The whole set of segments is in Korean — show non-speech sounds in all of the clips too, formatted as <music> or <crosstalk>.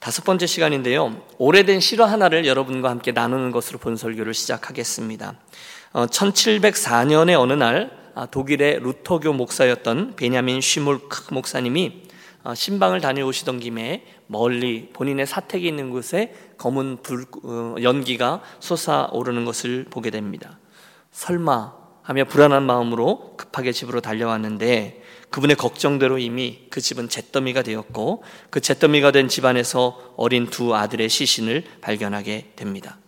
다섯 번째 시간인데요. 오래된 실화 하나를 여러분과 함께 나누는 것으로 본 설교를 시작하겠습니다. 1704년의 어, 어느 날 아, 독일의 루터교 목사였던 베냐민 쉬몰크 목사님이 어, 신방을 다녀오시던 김에 멀리 본인의 사택이 있는 곳에 검은 불, 어, 연기가 솟아오르는 것을 보게 됩니다. 설마 하며 불안한 마음으로 급하게 집으로 달려왔는데 그분의 걱정대로 이미 그 집은 잿더미가 되었고 그 잿더미가 된 집안에서 어린 두 아들의 시신을 발견하게 됩니다.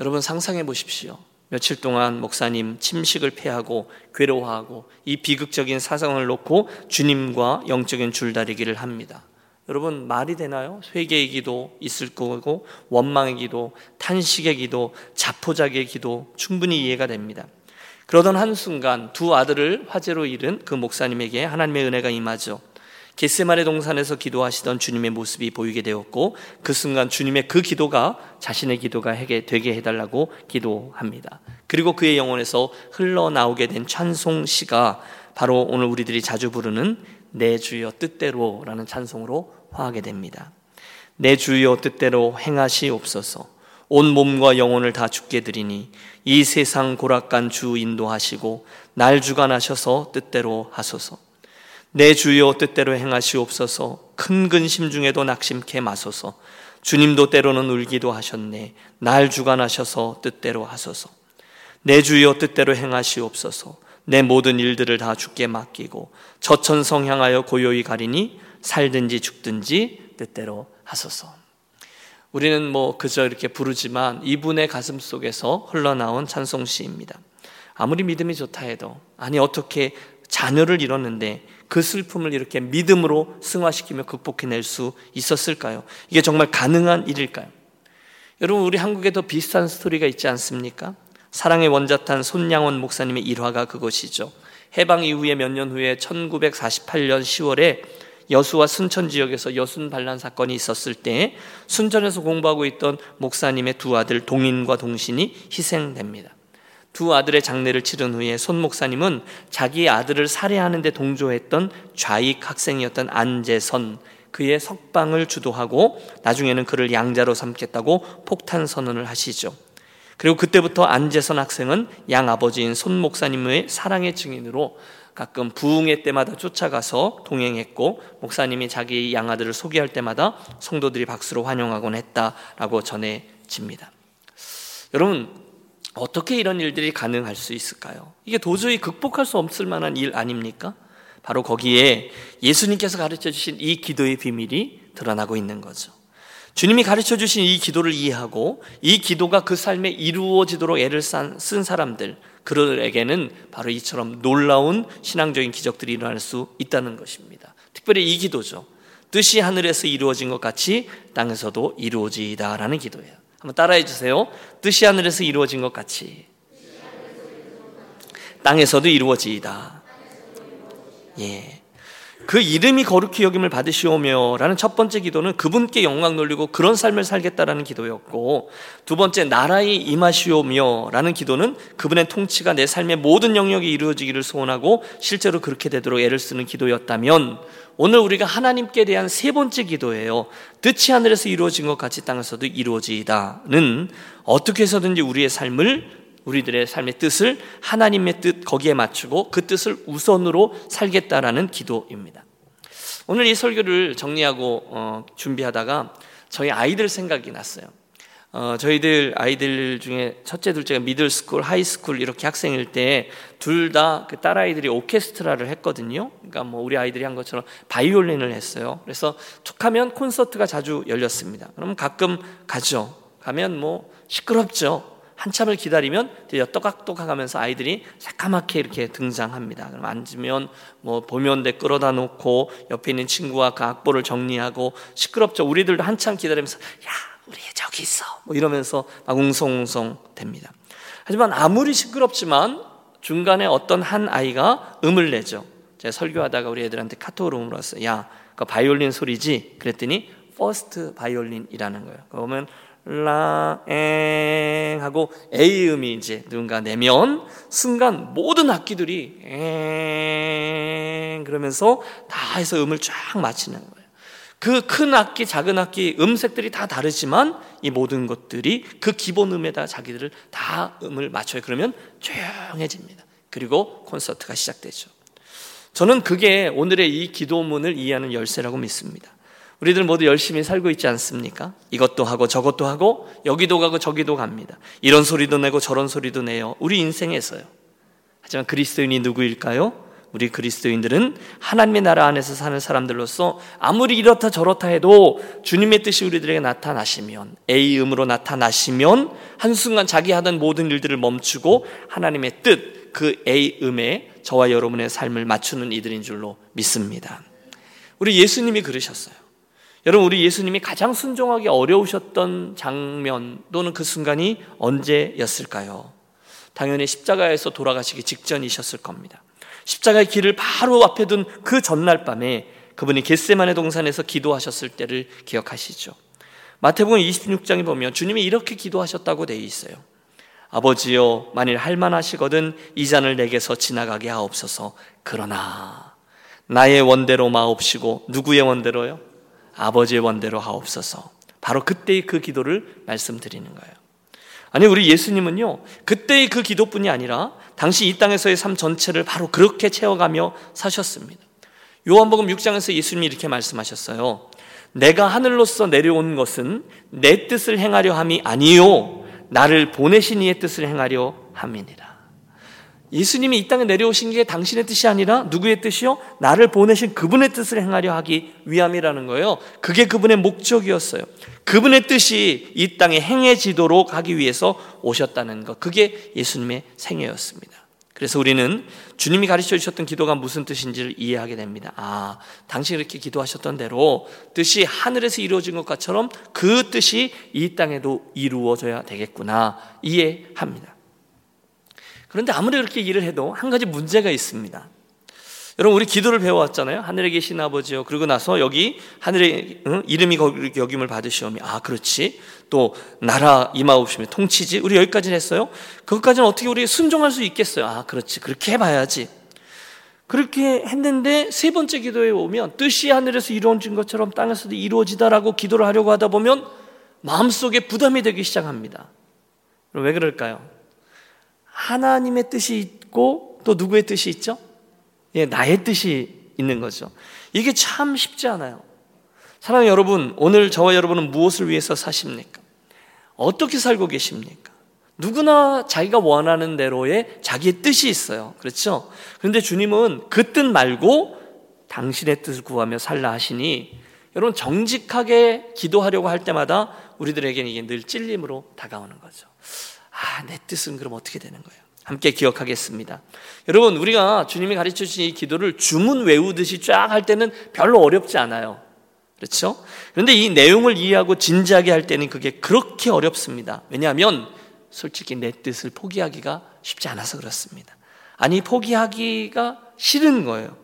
여러분 상상해 보십시오. 며칠 동안 목사님 침식을 패하고 괴로워하고 이 비극적인 사상을 놓고 주님과 영적인 줄다리기를 합니다. 여러분 말이 되나요? 회개의 기도 있을 거고 원망의 기도, 탄식의 기도, 자포자기의 기도 충분히 이해가 됩니다. 그러던 한순간 두 아들을 화재로 잃은 그 목사님에게 하나님의 은혜가 임하죠. 겟세마네 동산에서 기도하시던 주님의 모습이 보이게 되었고 그 순간 주님의 그 기도가 자신의 기도가 되게 해달라고 기도합니다. 그리고 그의 영혼에서 흘러나오게 된 찬송시가 바로 오늘 우리들이 자주 부르는 내 주여 뜻대로라는 찬송으로 화하게 됩니다. 내 주여 뜻대로 행하시옵소서. 온 몸과 영혼을 다 죽게 드리니 이 세상 고락간 주 인도하시고 날 주관하셔서 뜻대로 하소서. 내 주여 뜻대로 행하시옵소서. 큰 근심 중에도 낙심케 마소서. 주님도 때로는 울기도 하셨네. 날 주관하셔서 뜻대로 하소서. 내 주여 뜻대로 행하시옵소서. 내 모든 일들을 다 주께 맡기고 저천성 향하여 고요히 가리니 살든지 죽든지 뜻대로 하소서 우리는 뭐 그저 이렇게 부르지만 이분의 가슴 속에서 흘러나온 찬송시입니다 아무리 믿음이 좋다 해도 아니 어떻게 자녀를 잃었는데 그 슬픔을 이렇게 믿음으로 승화시키며 극복해낼 수 있었을까요? 이게 정말 가능한 일일까요? 여러분, 우리 한국에 도 비슷한 스토리가 있지 않습니까? 사랑의 원자탄 손양원 목사님의 일화가 그것이죠. 해방 이후에 몇 년 후에 1948년 10월에 여수와 순천 지역에서 여순 반란 사건이 있었을 때 순천에서 공부하고 있던 목사님의 두 아들 동인과 동신이 희생됩니다. 두 아들의 장례를 치른 후에 손 목사님은 자기 아들을 살해하는 데 동조했던 좌익 학생이었던 안재선 그의 석방을 주도하고 나중에는 그를 양자로 삼겠다고 폭탄 선언을 하시죠. 그리고 그때부터 안재선 학생은 양 아버지인 손 목사님의 사랑의 증인으로 가끔 부흥회 때마다 쫓아가서 동행했고 목사님이 자기 양아들을 소개할 때마다 성도들이 박수로 환영하곤 했다라고 전해집니다. 여러분 어떻게 이런 일들이 가능할 수 있을까요? 이게 도저히 극복할 수 없을 만한 일 아닙니까? 바로 거기에 예수님께서 가르쳐 주신 이 기도의 비밀이 드러나고 있는 거죠. 주님이 가르쳐 주신 이 기도를 이해하고 이 기도가 그 삶에 이루어지도록 애를 쓴 사람들, 그들에게는 바로 이처럼 놀라운 신앙적인 기적들이 일어날 수 있다는 것입니다. 특별히 이 기도죠. 뜻이 하늘에서 이루어진 것 같이 땅에서도 이루어지다라는 기도예요. 한번 따라해 주세요. 뜻이 하늘에서 이루어진 것 같이 땅에서도 이루어지이다. 예. 그 이름이 거룩히 여김을 받으시오며라는 첫 번째 기도는 그분께 영광 돌리고 그런 삶을 살겠다라는 기도였고 두 번째 나라의 임하시오며라는 기도는 그분의 통치가 내 삶의 모든 영역이 이루어지기를 소원하고 실제로 그렇게 되도록 애를 쓰는 기도였다면 오늘 우리가 하나님께 대한 세 번째 기도예요. 뜻이 하늘에서 이루어진 것 같이 땅에서도 이루어지다는 어떻게 해서든지 우리의 삶을 우리들의 삶의 뜻을 하나님의 뜻 거기에 맞추고 그 뜻을 우선으로 살겠다라는 기도입니다. 오늘 이 설교를 정리하고 어, 준비하다가 저희 아이들 생각이 났어요. 어, 저희들 아이들 중에 첫째, 둘째가 middle school, high school 이렇게 학생일 때 둘 다 그 딸아이들이 오케스트라를 했거든요. 그러니까 뭐 우리 아이들이 한 것처럼 바이올린을 했어요. 그래서 툭하면 콘서트가 자주 열렸습니다. 그럼 가끔 가죠. 가면 뭐 시끄럽죠. 한참을 기다리면 또각또각 하면서 아이들이 새까맣게 이렇게 등장합니다. 그럼 앉으면 뭐 보면대 끌어다 놓고 옆에 있는 친구와 그 악보를 정리하고 시끄럽죠. 우리들도 한참 기다리면서 야, 우리 저기 있어. 뭐 이러면서 막 웅성웅성 됩니다. 하지만 아무리 시끄럽지만 중간에 어떤 한 아이가 음을 내죠. 제가 설교하다가 우리 애들한테 카톡으로 물어봤어요. 야, 그 바이올린 소리지? 그랬더니 first 바이올린이라는 거예요. 그러면 라 앵 하고 A음이 이제 누군가 내면 순간 모든 악기들이 앵 그러면서 다 해서 음을 쫙 맞히는 거예요. 그 큰 악기, 작은 악기, 음색들이 다 다르지만 이 모든 것들이 그 기본 음에다 자기들을 다 음을 맞춰요. 그러면 조용해집니다. 그리고 콘서트가 시작되죠. 저는 그게 오늘의 이 기도문을 이해하는 열쇠라고 믿습니다. 우리들 모두 열심히 살고 있지 않습니까? 이것도 하고 저것도 하고 여기도 가고 저기도 갑니다. 이런 소리도 내고 저런 소리도 내요. 우리 인생에서요. 하지만 그리스도인이 누구일까요? 우리 그리스도인들은 하나님의 나라 안에서 사는 사람들로서 아무리 이렇다 저렇다 해도 주님의 뜻이 우리들에게 나타나시면 A음으로 나타나시면 한순간 자기 하던 모든 일들을 멈추고 하나님의 뜻 그 A음에 저와 여러분의 삶을 맞추는 이들인 줄로 믿습니다. 우리 예수님이 그러셨어요. 여러분 우리 예수님이 가장 순종하기 어려우셨던 장면 또는 그 순간이 언제였을까요? 당연히 십자가에서 돌아가시기 직전이셨을 겁니다. 십자가의 길을 바로 앞에 둔 그 전날 밤에 그분이 겟세만의 동산에서 기도하셨을 때를 기억하시죠. 마태복음 26장에 보면 주님이 이렇게 기도하셨다고 되어 있어요. 아버지여 만일 할만하시거든 이 잔을 내게서 지나가게 하옵소서. 그러나 나의 원대로 마옵시고 누구의 원대로요? 아버지의 원대로 하옵소서. 바로 그때의 그 기도를 말씀드리는 거예요. 아니 우리 예수님은요 그때의 그 기도뿐이 아니라 당시 이 땅에서의 삶 전체를 바로 그렇게 채워가며 사셨습니다. 요한복음 6장에서 예수님이 이렇게 말씀하셨어요. 내가 하늘로서 내려온 것은 내 뜻을 행하려 함이 아니요 나를 보내신 이의 뜻을 행하려 함이니라. 예수님이 이 땅에 내려오신 게 당신의 뜻이 아니라 누구의 뜻이요? 나를 보내신 그분의 뜻을 행하려 하기 위함이라는 거예요. 그게 그분의 목적이었어요. 그분의 뜻이 이 땅에 행해지도록 하기 위해서 오셨다는 것. 그게 예수님의 생애였습니다. 그래서 우리는 주님이 가르쳐 주셨던 기도가 무슨 뜻인지를 이해하게 됩니다. 아, 당신이 이렇게 기도하셨던 대로 뜻이 하늘에서 이루어진 것처럼 그 뜻이 이 땅에도 이루어져야 되겠구나 이해합니다. 그런데 아무리 그렇게 일을 해도 한 가지 문제가 있습니다. 여러분 우리 기도를 배워왔잖아요. 하늘에 계신 아버지요. 그리고 나서 여기 하늘에 응? 이름이 여김을 받으시오며 아 그렇지. 또 나라 임하옵시며 통치지. 우리 여기까지는 했어요. 그것까지는 어떻게 우리 순종할 수 있겠어요? 아 그렇지. 그렇게 해봐야지. 그렇게 했는데 세 번째 기도에 오면 뜻이 하늘에서 이루어진 것처럼 땅에서도 이루어지다라고 기도를 하려고 하다 보면 마음속에 부담이 되기 시작합니다. 왜 그럴까요? 하나님의 뜻이 있고 또 누구의 뜻이 있죠? 예, 나의 뜻이 있는 거죠. 이게 참 쉽지 않아요. 사랑하는 여러분, 오늘 저와 여러분은 무엇을 위해서 사십니까? 어떻게 살고 계십니까? 누구나 자기가 원하는 대로의 자기의 뜻이 있어요. 그렇죠? 그런데 주님은 그 뜻 말고 당신의 뜻을 구하며 살라 하시니 여러분 정직하게 기도하려고 할 때마다 우리들에게는 이게 늘 찔림으로 다가오는 거죠. 아, 내 뜻은 그럼 어떻게 되는 거예요? 함께 기억하겠습니다. 여러분, 우리가 주님이 가르쳐 주신 이 기도를 주문 외우듯이 쫙 할 때는 별로 어렵지 않아요. 그렇죠? 그런데 이 내용을 이해하고 진지하게 할 때는 그게 그렇게 어렵습니다. 왜냐하면 솔직히 내 뜻을 포기하기가 쉽지 않아서 그렇습니다. 아니, 포기하기가 싫은 거예요.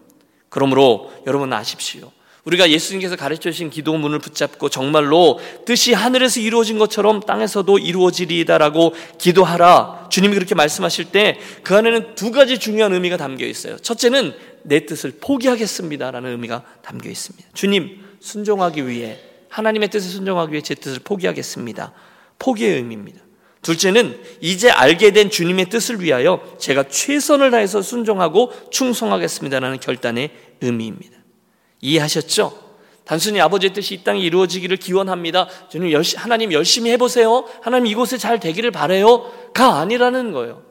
그러므로 여러분 아십시오. 우리가 예수님께서 가르쳐 주신 기도문을 붙잡고 정말로 뜻이 하늘에서 이루어진 것처럼 땅에서도 이루어지리다라고 기도하라. 주님이 그렇게 말씀하실 때 그 안에는 두 가지 중요한 의미가 담겨 있어요. 첫째는 내 뜻을 포기하겠습니다라는 의미가 담겨 있습니다. 주님 순종하기 위해 하나님의 뜻에 순종하기 위해 제 뜻을 포기하겠습니다. 포기의 의미입니다. 둘째는 이제 알게 된 주님의 뜻을 위하여 제가 최선을 다해서 순종하고 충성하겠습니다라는 결단의 의미입니다. 이해하셨죠? 단순히 아버지의 뜻이 이 땅에 이루어지기를 기원합니다. 저는 열시, 하나님 열심히 해보세요. 하나님 이곳에 잘 되기를 바래요. 가 아니라는 거예요.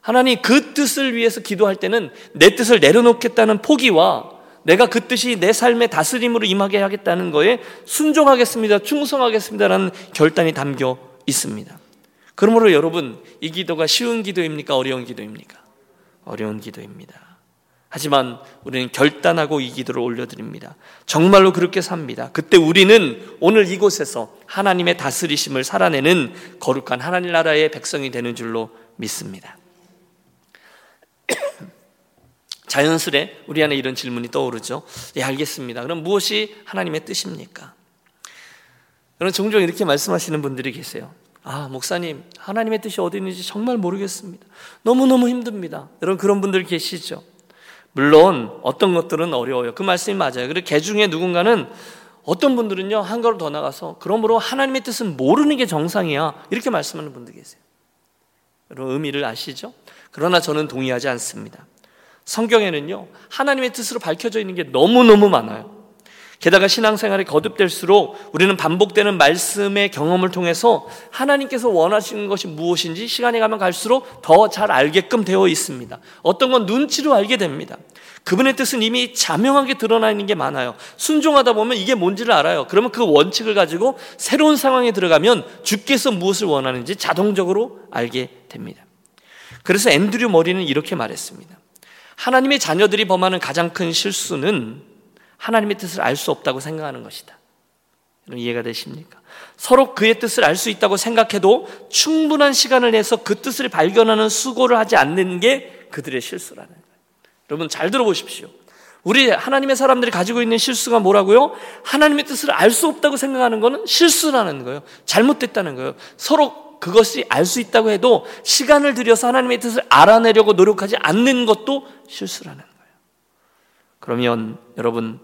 하나님 그 뜻을 위해서 기도할 때는 내 뜻을 내려놓겠다는 포기와 내가 그 뜻이 내 삶의 다스림으로 임하게 하겠다는 거에 순종하겠습니다. 충성하겠습니다라는 결단이 담겨 있습니다. 그러므로 여러분, 이 기도가 쉬운 기도입니까? 어려운 기도입니까? 어려운 기도입니다. 하지만 우리는 결단하고 이 기도를 올려드립니다. 정말로 그렇게 삽니다. 그때 우리는 오늘 이곳에서 하나님의 다스리심을 살아내는 거룩한 하나님 나라의 백성이 되는 줄로 믿습니다. <clears throat> 자연스레 우리 안에 이런 질문이 떠오르죠. 예, 알겠습니다. 그럼 무엇이 하나님의 뜻입니까? 여러분, 종종 이렇게 말씀하시는 분들이 계세요. 아, 목사님, 하나님의 뜻이 어디 있는지 정말 모르겠습니다. 너무너무 힘듭니다. 여러분, 그런 분들 계시죠? 물론 어떤 것들은 어려워요. 그 말씀이 맞아요. 그리고 개 중에 누군가는 어떤 분들은요, 한 걸음 더 나가서, 그러므로 하나님의 뜻은 모르는 게 정상이야. 이렇게 말씀하는 분들 계세요. 여러분, 의미를 아시죠? 그러나 저는 동의하지 않습니다. 성경에는요, 하나님의 뜻으로 밝혀져 있는 게 너무 너무 많아요. 게다가 신앙생활이 거듭될수록 우리는 반복되는 말씀의 경험을 통해서 하나님께서 원하시는 것이 무엇인지 시간이 가면 갈수록 더 잘 알게끔 되어 있습니다. 어떤 건 눈치로 알게 됩니다. 그분의 뜻은 이미 자명하게 드러나 있는 게 많아요. 순종하다 보면 이게 뭔지를 알아요. 그러면 그 원칙을 가지고 새로운 상황에 들어가면 주께서 무엇을 원하는지 자동적으로 알게 됩니다. 그래서 앤드류 머리는 이렇게 말했습니다. 하나님의 자녀들이 범하는 가장 큰 실수는 하나님의 뜻을 알 수 없다고 생각하는 것이다. 이해가 되십니까? 서로 그의 뜻을 알 수 있다고 생각해도 충분한 시간을 내서 그 뜻을 발견하는 수고를 하지 않는 게 그들의 실수라는 거예요. 여러분 잘 들어보십시오. 우리 하나님의 사람들이 가지고 있는 실수가 뭐라고요? 하나님의 뜻을 알 수 없다고 생각하는 것은 실수라는 거예요. 잘못됐다는 거예요. 서로 그것이 알 수 있다고 해도 시간을 들여서 하나님의 뜻을 알아내려고 노력하지 않는 것도 실수라는 거예요. 그러면 여러분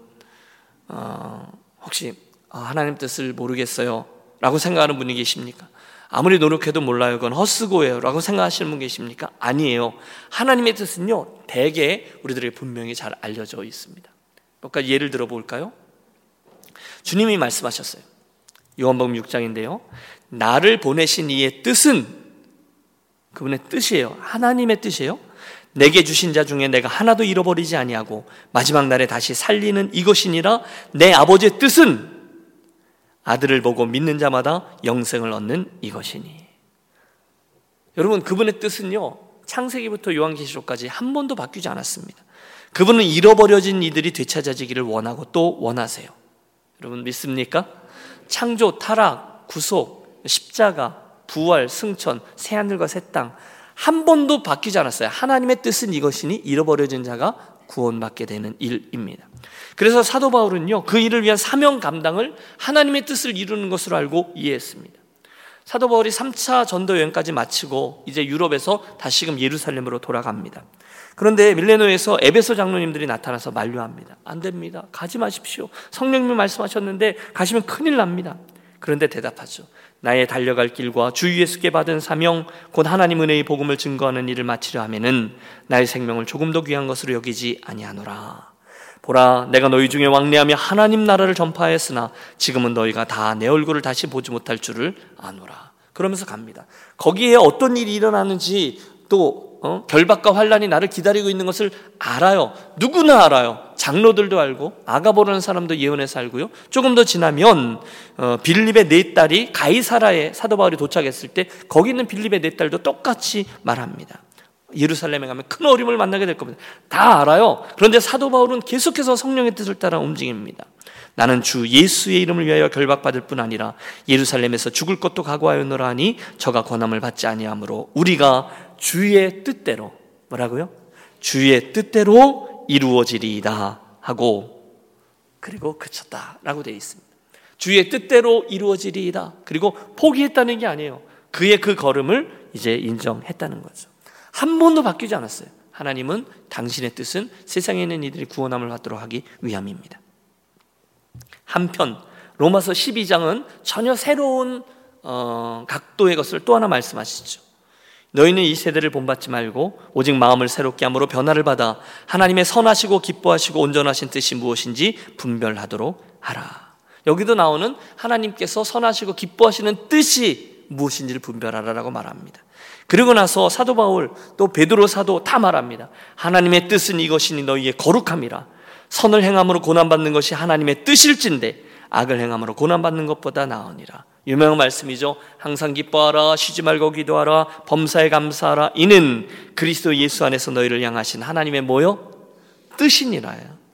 어, 혹시 아, 하나님 뜻을 모르겠어요 라고 생각하는 분이 계십니까? 아무리 노력해도 몰라요. 그건 헛수고예요. 라고 생각하시는 분 계십니까? 아니에요. 하나님의 뜻은요, 대개 우리들에게 분명히 잘 알려져 있습니다. 그러니까 예를 들어 볼까요? 주님이 말씀하셨어요. 요한복음 6장인데요. 나를 보내신 이의 뜻은 그분의 뜻이에요. 하나님의 뜻이에요. 내게 주신 자 중에 내가 하나도 잃어버리지 아니하고 마지막 날에 다시 살리는 이것이니라 내 아버지의 뜻은 아들을 보고 믿는 자마다 영생을 얻는 이것이니. 여러분 그분의 뜻은요. 창세기부터 요한계시록까지 한 번도 바뀌지 않았습니다. 그분은 잃어버려진 이들이 되찾아지기를 원하고 또 원하세요. 여러분 믿습니까? 창조, 타락, 구속, 십자가, 부활, 승천, 새하늘과 새 땅, 한 번도 바뀌지 않았어요. 하나님의 뜻은 이것이니 잃어버려진 자가 구원받게 되는 일입니다. 그래서 사도 바울은요, 그 일을 위한 사명 감당을 하나님의 뜻을 이루는 것으로 알고 이해했습니다. 사도 바울이 3차 전도 여행까지 마치고 이제 유럽에서 다시금 예루살렘으로 돌아갑니다. 그런데 밀레노에서 에베소 장로님들이 나타나서 만류합니다. 안 됩니다. 가지 마십시오. 성령님이 말씀하셨는데 가시면 큰일 납니다. 그런데 대답하죠. 나의 달려갈 길과 주 예수께 받은 사명 곧 하나님 은혜의 복음을 증거하는 일을 마치려 하면은 나의 생명을 조금 더 귀한 것으로 여기지 아니하노라. 보라 내가 너희 중에 왕래하며 하나님 나라를 전파하였으나 지금은 너희가 다 내 얼굴을 다시 보지 못할 줄을 아노라. 그러면서 갑니다. 거기에 어떤 일이 일어나는지 또 어? 결박과 환란이 나를 기다리고 있는 것을 알아요. 누구나 알아요. 장로들도 알고 아가보라는 사람도 예언해서 알고요. 조금 더 지나면 어, 빌립의 네 딸이 가이사라에 사도 바울이 도착했을 때 거기 있는 빌립의 네 딸도 똑같이 말합니다. 예루살렘에 가면 큰 어림을 만나게 될 겁니다. 다 알아요. 그런데 사도 바울은 계속해서 성령의 뜻을 따라 움직입니다. 나는 주 예수의 이름을 위하여 결박받을 뿐 아니라 예루살렘에서 죽을 것도 각오하였노라 하니 저가 권함을 받지 아니하므로 우리가 주의 뜻대로 뭐라고요? 주의 뜻대로 이루어지리이다 하고 그리고 그쳤다라고 되어 있습니다. 주의 뜻대로 이루어지리이다. 그리고 포기했다는 게 아니에요. 그의 그 걸음을 이제 인정했다는 거죠. 한 번도 바뀌지 않았어요. 하나님은 당신의 뜻은 세상에 있는 이들이 구원함을 받도록 하기 위함입니다. 한편 로마서 12장은 전혀 새로운 어, 각도의 것을 또 하나 말씀하시죠. 너희는 이 세대를 본받지 말고 오직 마음을 새롭게 함으로 변화를 받아 하나님의 선하시고 기뻐하시고 온전하신 뜻이 무엇인지 분별하도록 하라. 여기도 나오는 하나님께서 선하시고 기뻐하시는 뜻이 무엇인지를 분별하라라고 말합니다. 그리고 나서 사도 바울 또 베드로 사도 다 말합니다. 하나님의 뜻은 이것이니 너희의 거룩함이라. 선을 행함으로 고난받는 것이 하나님의 뜻일진데 악을 행함으로 고난받는 것보다 나으니라. 유명한 말씀이죠. 항상 기뻐하라, 쉬지 말고 기도하라, 범사에 감사하라. 이는 그리스도 예수 안에서 너희를 향하신 하나님의 뭐요? 뜻이니라요.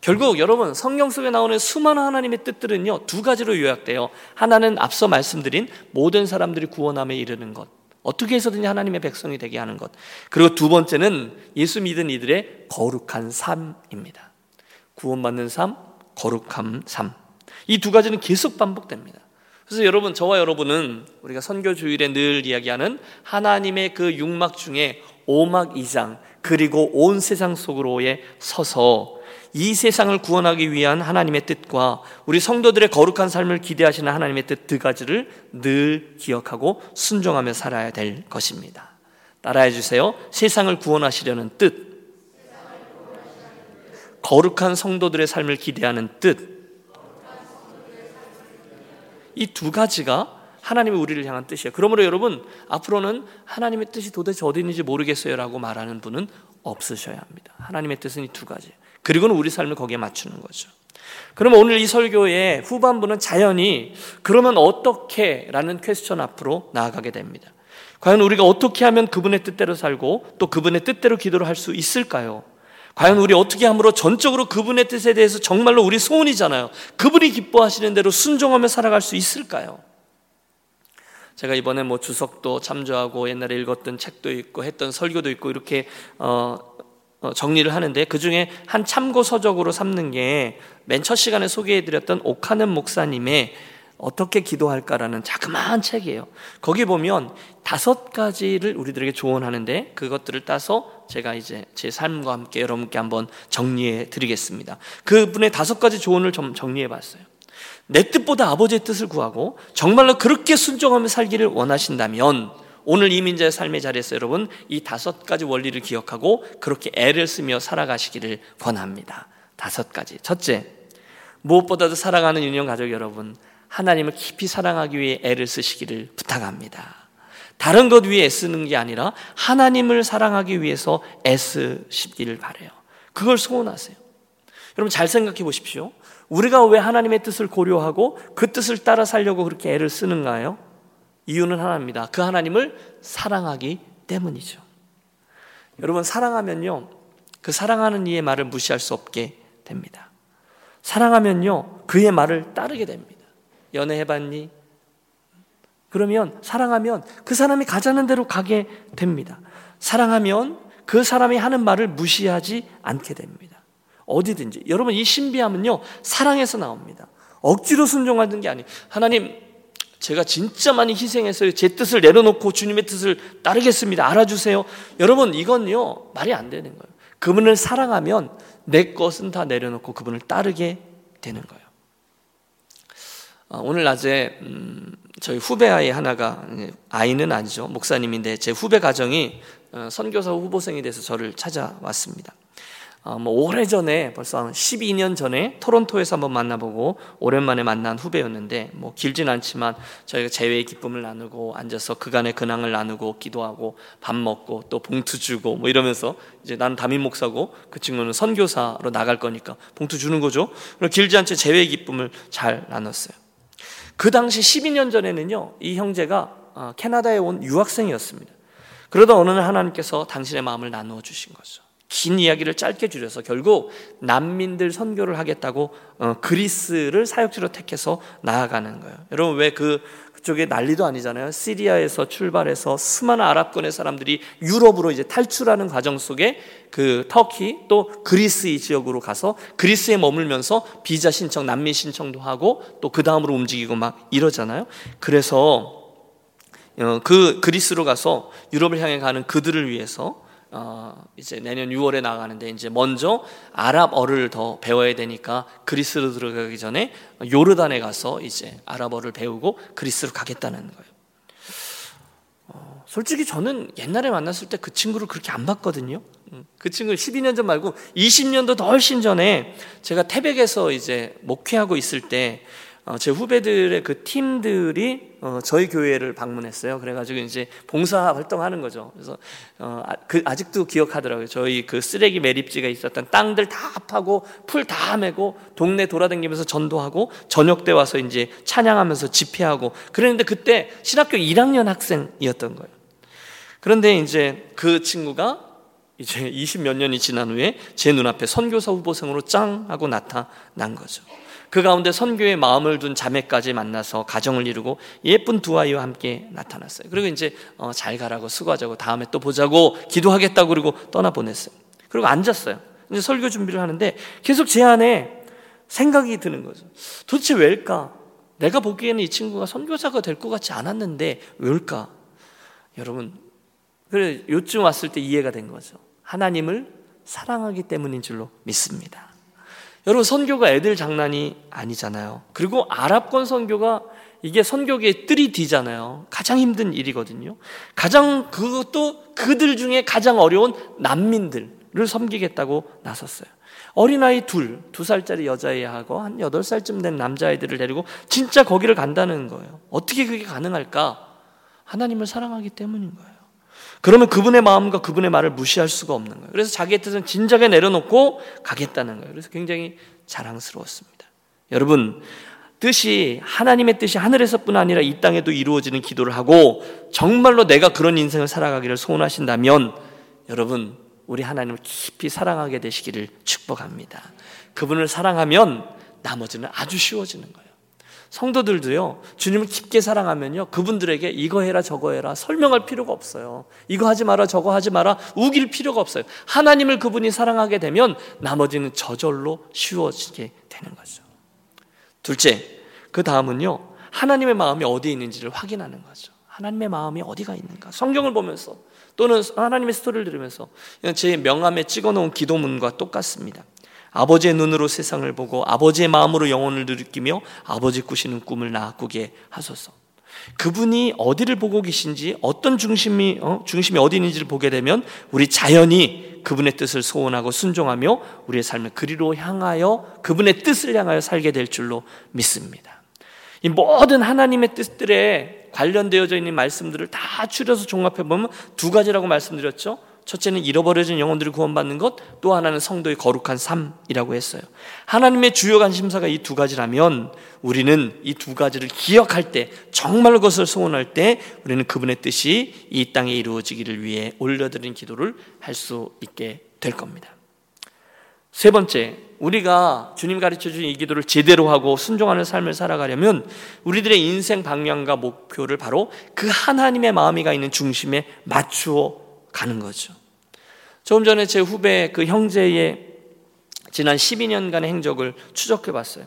결국 여러분 성경 속에 나오는 수많은 하나님의 뜻들은요 두 가지로 요약돼요. 하나는 앞서 말씀드린 모든 사람들이 구원함에 이르는 것. 어떻게 해서든지 하나님의 백성이 되게 하는 것. 그리고 두 번째는 예수 믿은 이들의 거룩한 삶입니다. 구원받는 삶, 거룩함 삶. 이 두 가지는 계속 반복됩니다. 그래서 여러분, 저와 여러분은 우리가 선교 주일에 늘 이야기하는 하나님의 그 육막 중에 오막 이장 그리고 온 세상 속으로에 서서 이 세상을 구원하기 위한 하나님의 뜻과 우리 성도들의 거룩한 삶을 기대하시는 하나님의 뜻 두 가지를 늘 기억하고 순종하며 살아야 될 것입니다. 따라해 주세요. 세상을 구원하시려는 뜻, 거룩한 성도들의 삶을 기대하는 뜻, 이 두 가지가 하나님의 우리를 향한 뜻이에요. 그러므로 여러분 앞으로는 하나님의 뜻이 도대체 어디 있는지 모르겠어요라고 말하는 분은 없으셔야 합니다. 하나님의 뜻은 이 두 가지. 그리고는 우리 삶을 거기에 맞추는 거죠. 그러면 오늘 이 설교의 후반부는 자연히 그러면 어떻게? 라는 퀘스천 앞으로 나아가게 됩니다. 과연 우리가 어떻게 하면 그분의 뜻대로 살고 또 그분의 뜻대로 기도를 할 수 있을까요? 과연 우리 어떻게 함으로 전적으로 그분의 뜻에 대해서 정말로 우리 소원이잖아요. 그분이 기뻐하시는 대로 순종하며 살아갈 수 있을까요? 제가 이번에 뭐 주석도 참조하고 옛날에 읽었던 책도 있고 했던 설교도 있고 이렇게 어, 어 정리를 하는데 그 중에 한 참고 서적으로 삼는 게 맨 첫 시간에 소개해드렸던 오카는 목사님의 어떻게 기도할까라는 자그마한 책이에요. 거기 보면 다섯 가지를 우리들에게 조언하는데 그것들을 따서 제가 이제 제 삶과 함께 여러분께 한번 정리해 드리겠습니다. 그분의 다섯 가지 조언을 좀 정리해 봤어요. 내 뜻보다 아버지의 뜻을 구하고 정말로 그렇게 순종하며 살기를 원하신다면 오늘 이민자의 삶의 자리에서 여러분 이 다섯 가지 원리를 기억하고 그렇게 애를 쓰며 살아가시기를 권합니다. 다섯 가지. 첫째, 무엇보다도 사랑하는 유년 가족 여러분, 하나님을 깊이 사랑하기 위해 애를 쓰시기를 부탁합니다. 다른 것 위해 애쓰는 게 아니라 하나님을 사랑하기 위해서 애쓰시기를 바래요. 그걸 소원하세요. 여러분 잘 생각해 보십시오. 우리가 왜 하나님의 뜻을 고려하고 그 뜻을 따라 살려고 그렇게 애를 쓰는가요? 이유는 하나입니다. 그 하나님을 사랑하기 때문이죠. 여러분, 사랑하면요, 그 사랑하는 이의 말을 무시할 수 없게 됩니다. 사랑하면요, 그의 말을 따르게 됩니다. 연애해봤니? 그러면, 사랑하면 그 사람이 가자는 대로 가게 됩니다. 사랑하면 그 사람이 하는 말을 무시하지 않게 됩니다. 어디든지. 여러분, 이 신비함은요, 사랑에서 나옵니다. 억지로 순종하는 게 아니에요. 하나님, 제가 진짜 많이 희생했어요. 제 뜻을 내려놓고 주님의 뜻을 따르겠습니다. 알아주세요. 여러분, 이건요, 말이 안 되는 거예요. 그분을 사랑하면 내 것은 다 내려놓고 그분을 따르게 되는 거예요. 아, 오늘 낮에, 음, 저희 후배 아이 하나가, 아이는 아니죠. 목사님인데 제 후배 가정이 어, 선교사 후보생이 돼서 저를 찾아왔습니다. 어, 뭐 오래 전에 벌써 한 12년 전에 토론토에서 한번 만나보고 오랜만에 만난 후배였는데 뭐 길진 않지만 저희가 재회의 기쁨을 나누고 앉아서 그간의 근황을 나누고 기도하고 밥 먹고 또 봉투 주고 뭐 이러면서 이제 난 담임 목사고 그 친구는 선교사로 나갈 거니까 봉투 주는 거죠. 그리고 길지 않게 재회의 기쁨을 잘 나눴어요. 그 당시 12년 전에는요 이 형제가 어, 캐나다에 온 유학생이었습니다. 그러다 어느 날 하나님께서 당신의 마음을 나누어 주신 거죠. 긴 이야기를 짧게 줄여서 결국 난민들 선교를 하겠다고 어, 그리스를 사역지로 택해서 나아가는 거예요. 여러분 왜 그 그쪽에 난리도 아니잖아요. 시리아에서 출발해서 수많은 아랍권의 사람들이 유럽으로 이제 탈출하는 과정 속에 그 터키 또 그리스 이 지역으로 가서 그리스에 머물면서 비자 신청, 난민 신청도 하고 또 그 다음으로 움직이고 막 이러잖아요. 그래서 어, 그 그리스로 가서 유럽을 향해 가는 그들을 위해서 어, 이제 내년 6월에 나가는데 이제 먼저 아랍어를 더 배워야 되니까 그리스로 들어가기 전에 요르단에 가서 이제 아랍어를 배우고 그리스로 가겠다는 거예요. 어, 솔직히 저는 옛날에 만났을 때 그 친구를 그렇게 안 봤거든요. 음, 그 친구 12년 전 말고 20년도 더 훨씬 전에 제가 태백에서 이제 목회하고 있을 때어 제 후배들의 그 팀들이 어 저희 교회를 방문했어요. 그래가지고 이제 봉사 활동하는 거죠. 그래서 어 아, 그 아직도 기억하더라고요. 저희 그 쓰레기 매립지가 있었던 땅들 다 파고 풀 다 메고 동네 돌아다니면서 전도하고 저녁 때 와서 이제 찬양하면서 집회하고 그랬는데 그때 신학교 1학년 학생이었던 거예요. 그런데 이제 그 친구가 이제 20 몇 년이 지난 후에 제 눈앞에 선교사 후보생으로 짱 하고 나타난 거죠. 그 가운데 선교에 마음을 둔 자매까지 만나서 가정을 이루고 예쁜 두 아이와 함께 나타났어요. 그리고 이제 어, 잘 가라고 수고하자고 다음에 또 보자고 기도하겠다고 그리고 떠나 보냈어요. 그리고 앉았어요. 이제 설교 준비를 하는데 계속 제 안에 생각이 드는 거죠. 도대체 왜일까? 내가 보기에는 이 친구가 선교사가 될 것 같지 않았는데 왜일까? 여러분 그래 요쯤 왔을 때 이해가 된 거죠. 하나님을 사랑하기 때문인 줄로 믿습니다. 여러분 선교가 애들 장난이 아니잖아요. 그리고 아랍권 선교가 이게 선교계의 뜰이 뒤잖아요. 가장 힘든 일이거든요. 가장 그것도 그들 중에 가장 어려운 난민들을 섬기겠다고 나섰어요. 어린아이 둘, 두 살짜리 여자애하고 한 여덟 살쯤 된 남자아이들을 데리고 진짜 거기를 간다는 거예요. 어떻게 그게 가능할까? 하나님을 사랑하기 때문인 거예요. 그러면 그분의 마음과 그분의 말을 무시할 수가 없는 거예요. 그래서 자기의 뜻은 진작에 내려놓고 가겠다는 거예요. 그래서 굉장히 자랑스러웠습니다. 여러분, 뜻이 하나님의 뜻이 하늘에서뿐 아니라 이 땅에도 이루어지는 기도를 하고 정말로 내가 그런 인생을 살아가기를 소원하신다면 여러분 우리 하나님을 깊이 사랑하게 되시기를 축복합니다. 그분을 사랑하면 나머지는 아주 쉬워지는 거예요. 성도들도요, 주님을 깊게 사랑하면요, 그분들에게 이거 해라, 저거 해라, 설명할 필요가 없어요. 이거 하지 마라, 저거 하지 마라, 우길 필요가 없어요. 하나님을 그분이 사랑하게 되면 나머지는 저절로 쉬워지게 되는 거죠. 둘째, 그 다음은요, 하나님의 마음이 어디에 있는지를 확인하는 거죠. 하나님의 마음이 어디가 있는가. 성경을 보면서 또는 하나님의 스토리를 들으면서 제 명함에 찍어 놓은 기도문과 똑같습니다. 아버지의 눈으로 세상을 보고 아버지의 마음으로 영혼을 느끼며 아버지 꾸시는 꿈을 나 꾸게 하소서. 그분이 어디를 보고 계신지 어떤 중심이 어? 중심이 어디 있는지를 보게 되면 우리 자연히 그분의 뜻을 소원하고 순종하며 우리의 삶을 그리로 향하여 그분의 뜻을 향하여 살게 될 줄로 믿습니다. 이 모든 하나님의 뜻들에 관련되어져 있는 말씀들을 다 추려서 종합해 보면 두 가지라고 말씀드렸죠. 첫째는 잃어버려진 영혼들을 구원받는 것, 또 하나는 성도의 거룩한 삶이라고 했어요. 하나님의 주요 관심사가 이 두 가지라면 우리는 이 두 가지를 기억할 때, 정말 그것을 소원할 때 우리는 그분의 뜻이 이 땅에 이루어지기를 위해 올려드린 기도를 할 수 있게 될 겁니다. 세 번째, 우리가 주님 가르쳐 주신 이 기도를 제대로 하고 순종하는 삶을 살아가려면 우리들의 인생 방향과 목표를 바로 그 하나님의 마음이 가 있는 중심에 맞추어 가는 거죠. 조금 전에 제 후배 그 형제의 지난 12년간의 행적을 추적해 봤어요.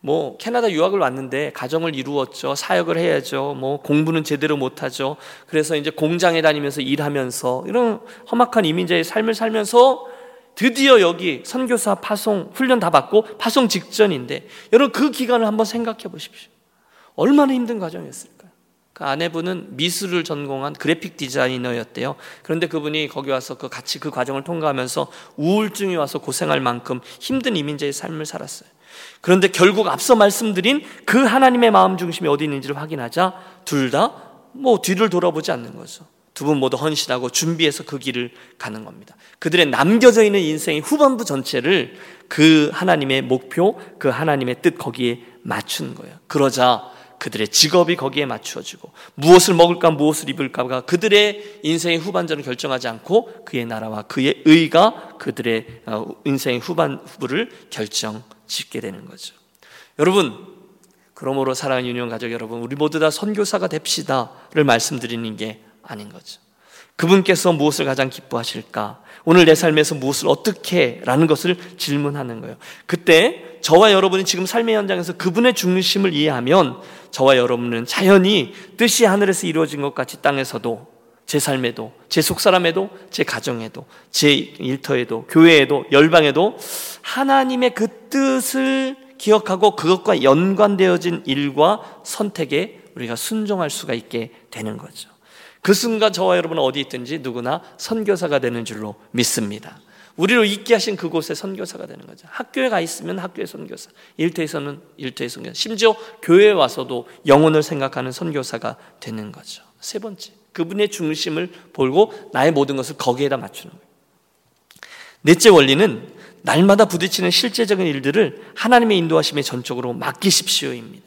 뭐 캐나다 유학을 왔는데 가정을 이루었죠. 사역을 해야죠. 뭐 공부는 제대로 못 하죠. 그래서 이제 공장에 다니면서 일하면서 이런 험악한 이민자의 삶을 살면서 드디어 여기 선교사 파송 훈련 다 받고 파송 직전인데 여러분 그 기간을 한번 생각해 보십시오. 얼마나 힘든 과정이었을까? 그 아내분은 미술을 전공한 그래픽 디자이너였대요. 그런데 그분이 거기 와서 그 같이 그 과정을 통과하면서 우울증이 와서 고생할 만큼 힘든 이민자의 삶을 살았어요. 그런데 결국 앞서 말씀드린 그 하나님의 마음 중심이 어디 있는지를 확인하자 둘 다 뭐 뒤를 돌아보지 않는 거죠. 두 분 모두 헌신하고 준비해서 그 길을 가는 겁니다. 그들의 남겨져 있는 인생의 후반부 전체를 그 하나님의 목표, 그 하나님의 뜻 거기에 맞춘 거예요. 그러자 그들의 직업이 거기에 맞추어지고 무엇을 먹을까 무엇을 입을까가 그들의 인생의 후반전을 결정하지 않고 그의 나라와 그의 의가 그들의 어, 인생의 후반 부를 결정 짓게 되는 거죠. 여러분 그러므로 사랑하는 유년 가족 여러분 우리 모두 다 선교사가 됩시다를 말씀드리는 게 아닌 거죠. 그분께서 무엇을 가장 기뻐하실까? 오늘 내 삶에서 무엇을 어떻게 라는 것을 질문하는 거예요. 그때 저와 여러분이 지금 삶의 현장에서 그분의 중심을 이해하면 저와 여러분은 자연히 뜻이 하늘에서 이루어진 것 같이 땅에서도 제 삶에도 제 속사람에도 제 가정에도 제 일터에도 교회에도 열방에도 하나님의 그 뜻을 기억하고 그것과 연관되어진 일과 선택에 우리가 순종할 수가 있게 되는 거죠. 그 순간 저와 여러분은 어디 있든지 누구나 선교사가 되는 줄로 믿습니다. 우리를 있게 하신 그곳에 선교사가 되는 거죠. 학교에 가 있으면 학교의 선교사, 일터에서는 일터의 선교사, 심지어 교회에 와서도 영혼을 생각하는 선교사가 되는 거죠. 세 번째, 그분의 중심을 보고 나의 모든 것을 거기에다 맞추는 거예요. 넷째 원리는 날마다 부딪히는 실제적인 일들을 하나님의 인도하심에 전적으로 맡기십시오입니다.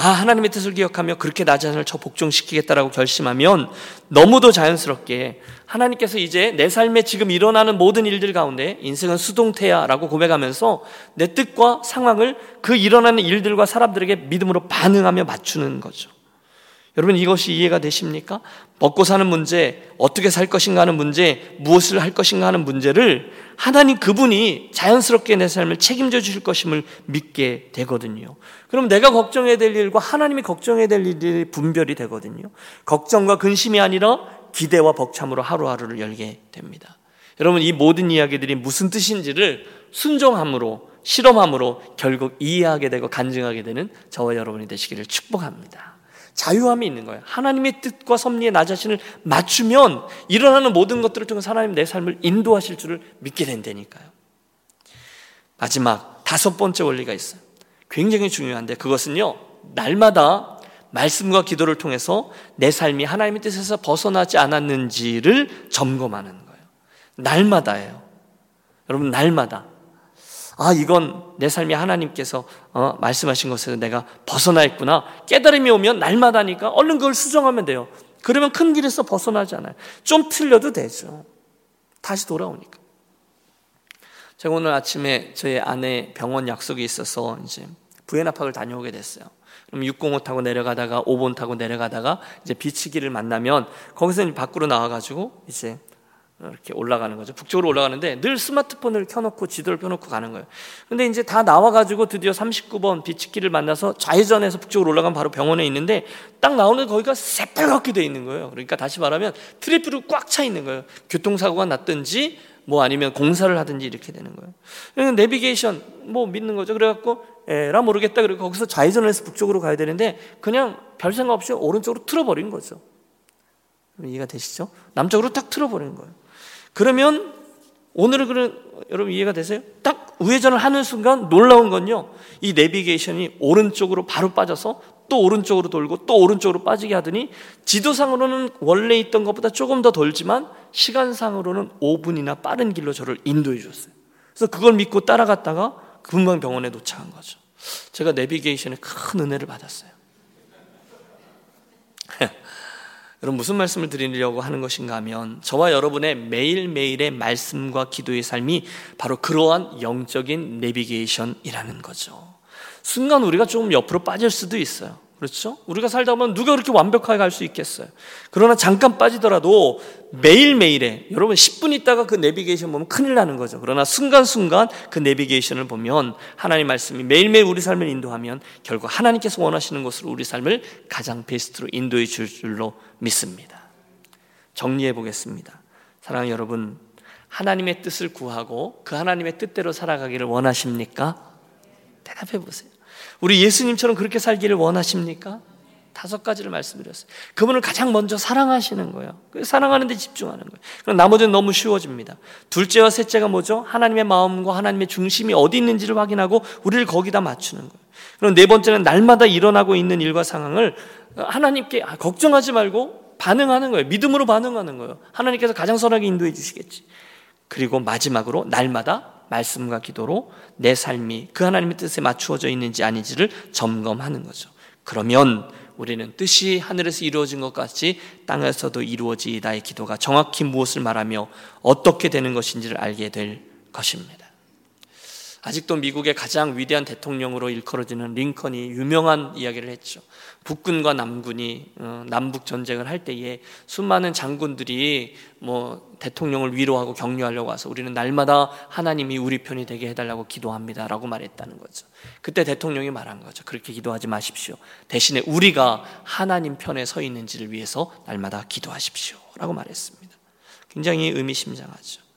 아, 하나님의 뜻을 기억하며 그렇게 나 자신을 저 복종시키겠다라고 결심하면 너무도 자연스럽게 하나님께서 이제 내 삶에 지금 일어나는 모든 일들 가운데 인생은 수동태야라고 고백하면서 내 뜻과 상황을 그 일어나는 일들과 사람들에게 믿음으로 반응하며 맞추는 거죠. 여러분 이것이 이해가 되십니까? 먹고 사는 문제, 어떻게 살 것인가 하는 문제, 무엇을 할 것인가 하는 문제를 하나님 그분이 자연스럽게 내 삶을 책임져 주실 것임을 믿게 되거든요. 그럼 내가 걱정해야 될 일과 하나님이 걱정해야 될 일이 분별이 되거든요. 걱정과 근심이 아니라 기대와 벅참으로 하루하루를 열게 됩니다. 여러분 이 모든 이야기들이 무슨 뜻인지를 순종함으로 실험함으로 결국 이해하게 되고 간증하게 되는 저와 여러분이 되시기를 축복합니다. 자유함이 있는 거예요. 하나님의 뜻과 섭리에 나 자신을 맞추면 일어나는 모든 것들을 통해서 하나님 내 삶을 인도하실 줄을 믿게 된다니까요. 마지막 다섯 번째 원리가 있어요. 굉장히 중요한데 그것은요. 날마다 말씀과 기도를 통해서 내 삶이 하나님의 뜻에서 벗어나지 않았는지를 점검하는 거예요. 날마다예요. 여러분 날마다 아 이건 내 삶이 하나님께서 어, 말씀하신 것에서 내가 벗어나 있구나 깨달음이 오면 날마다니까 얼른 그걸 수정하면 돼요. 그러면 큰 길에서 벗어나지 않아요. 좀 틀려도 되죠. 다시 돌아오니까. 제가 오늘 아침에 저희 아내 병원 약속이 있어서 이제 부에나팍을 다녀오게 됐어요. 그럼 605 타고 내려가다가 5번 타고 내려가다가 이제 비치기를 만나면 거기서 밖으로 나와가지고 이제 이렇게 올라가는 거죠. 북쪽으로 올라가는데 늘 스마트폰을 켜놓고 지도를 펴놓고 가는 거예요. 근데 이제 다 나와가지고 드디어 39번 Beach 길을 만나서 좌회전해서 북쪽으로 올라가면 바로 병원에 있는데 딱 나오는데 거기가 새빨갛게 돼 있는 거예요. 그러니까 다시 말하면 traffic으로 꽉 차 있는 거예요. 교통사고가 났든지 뭐 아니면 공사를 하든지 이렇게 되는 거예요. 내비게이션 뭐 믿는 거죠. 그래갖고 에라 모르겠다. 그리고 거기서 좌회전을 해서 북쪽으로 가야 되는데 그냥 별 생각 없이 오른쪽으로 틀어버린 거죠. 이해가 되시죠? 남쪽으로 딱 틀어버린 거예요. 그러면 오늘은 그런 여러분 이해가 되세요? 딱 우회전을 하는 순간 놀라운 건요. 이 내비게이션이 오른쪽으로 바로 빠져서 또 오른쪽으로 돌고 또 오른쪽으로 빠지게 하더니 지도상으로는 원래 있던 것보다 조금 더 돌지만 시간상으로는 5분이나 빠른 길로 저를 인도해 줬어요. 그래서 그걸 믿고 따라갔다가 금방 병원에 도착한 거죠. 제가 내비게이션에 큰 은혜를 받았어요. <laughs> 여러분 무슨 말씀을 드리려고 하는 것인가 하면 저와 여러분의 매일매일의 말씀과 기도의 삶이 바로 그러한 영적인 내비게이션이라는 거죠. 순간 우리가 조금 옆으로 빠질 수도 있어요. 그렇죠? 우리가 살다 보면 누가 그렇게 완벽하게 갈 수 있겠어요? 그러나 잠깐 빠지더라도 매일매일에 여러분 10분 있다가 그 내비게이션 보면 큰일 나는 거죠. 그러나 순간순간 그 내비게이션을 보면 하나님 말씀이 매일매일 우리 삶을 인도하면 결국 하나님께서 원하시는 곳으로 우리 삶을 가장 베스트로 인도해 줄 줄로 믿습니다. 정리해 보겠습니다. 사랑하는 여러분, 하나님의 뜻을 구하고 그 하나님의 뜻대로 살아가기를 원하십니까? 대답해 보세요. 우리 예수님처럼 그렇게 살기를 원하십니까? 다섯 가지를 말씀드렸어요. 그분을 가장 먼저 사랑하시는 거예요. 그 사랑하는 데 집중하는 거예요. 그럼 나머지는 너무 쉬워집니다. 둘째와 셋째가 뭐죠? 하나님의 마음과 하나님의 중심이 어디 있는지를 확인하고 우리를 거기다 맞추는 거예요. 그럼 네 번째는 날마다 일어나고 있는 일과 상황을 하나님께 아, 걱정하지 말고 반응하는 거예요. 믿음으로 반응하는 거예요. 하나님께서 가장 선하게 인도해 주시겠지. 그리고 마지막으로 날마다 말씀과 기도로 내 삶이 그 하나님의 뜻에 맞추어져 있는지 아닌지를 점검하는 거죠. 그러면 우리는 뜻이 하늘에서 이루어진 것 같이 땅에서도 이루어지다의 기도가 정확히 무엇을 말하며 어떻게 되는 것인지를 알게 될 것입니다. 아직도 미국의 가장 위대한 대통령으로 일컬어지는 링컨이 유명한 이야기를 했죠. 북군과 남군이 어, 남북 전쟁을 할 때에 수많은 장군들이 뭐 대통령을 위로하고 격려하려고 와서 우리는 날마다 하나님이 우리 편이 되게 해달라고 기도합니다라고 말했다는 거죠. 그때 대통령이 말한 거죠. 그렇게 기도하지 마십시오. 대신에 우리가 하나님 편에 서 있는지를 위해서 날마다 기도하십시오라고 말했습니다. 굉장히 의미심장하죠.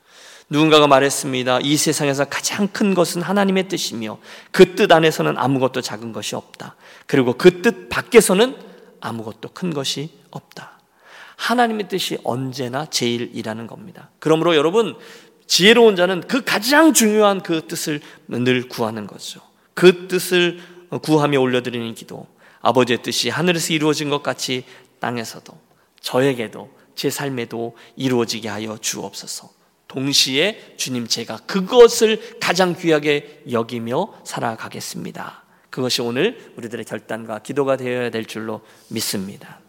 누군가가 말했습니다. 이 세상에서 가장 큰 것은 하나님의 뜻이며 그 뜻 안에서는 아무것도 작은 것이 없다. 그리고 그 뜻 밖에서는 아무것도 큰 것이 없다. 하나님의 뜻이 언제나 제일이라는 겁니다. 그러므로 여러분 지혜로운 자는 그 가장 중요한 그 뜻을 늘 구하는 거죠. 그 뜻을 구하며 올려드리는 기도. 아버지의 뜻이 하늘에서 이루어진 것 같이 땅에서도 저에게도 제 삶에도 이루어지게 하여 주옵소서. 동시에 주님 제가 그것을 가장 귀하게 여기며 살아가겠습니다. 그것이 오늘 우리들의 결단과 기도가 되어야 될 줄로 믿습니다.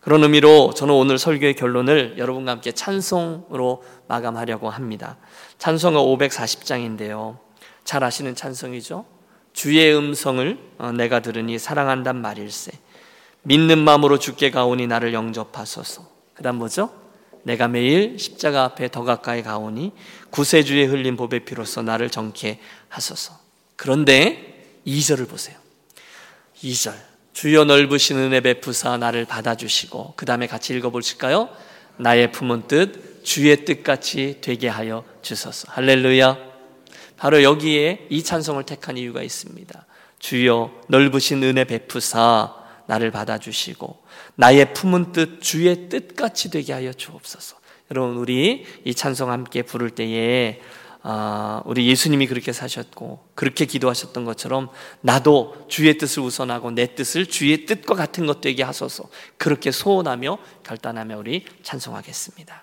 그런 의미로 저는 오늘 설교의 결론을 여러분과 함께 찬송으로 마감하려고 합니다. 찬송가 540장인데요. 잘 아시는 찬송이죠. 주의 음성을 어, 내가 들으니 사랑한단 말일세. 믿는 마음으로 주께 가오니 나를 영접하소서. 그 다음 뭐죠? 내가 매일 십자가 앞에 더 가까이 가오니 구세주의 흘린 보배 피로써 나를 정케 하소서. 그런데 2절을 보세요. 2절. 주여 넓으신 은혜 베푸사 나를 받아주시고 그 다음에 같이 읽어보실까요? 나의 품은 뜻 주의 뜻같이 되게 하여 주소서. 할렐루야. 바로 여기에 이 찬송을 택한 이유가 있습니다. 주여 넓으신 은혜 베푸사 나를 받아주시고 나의 품은 뜻 주의 뜻같이 되게 하여 주옵소서. 여러분 우리 이 찬송 함께 부를 때에 아, 우리 예수님이 그렇게 사셨고 그렇게 기도하셨던 것처럼 나도 주의 뜻을 우선하고 내 뜻을 주의 뜻과 같은 것 되게 하소서 그렇게 소원하며 결단하며 우리 찬송하겠습니다.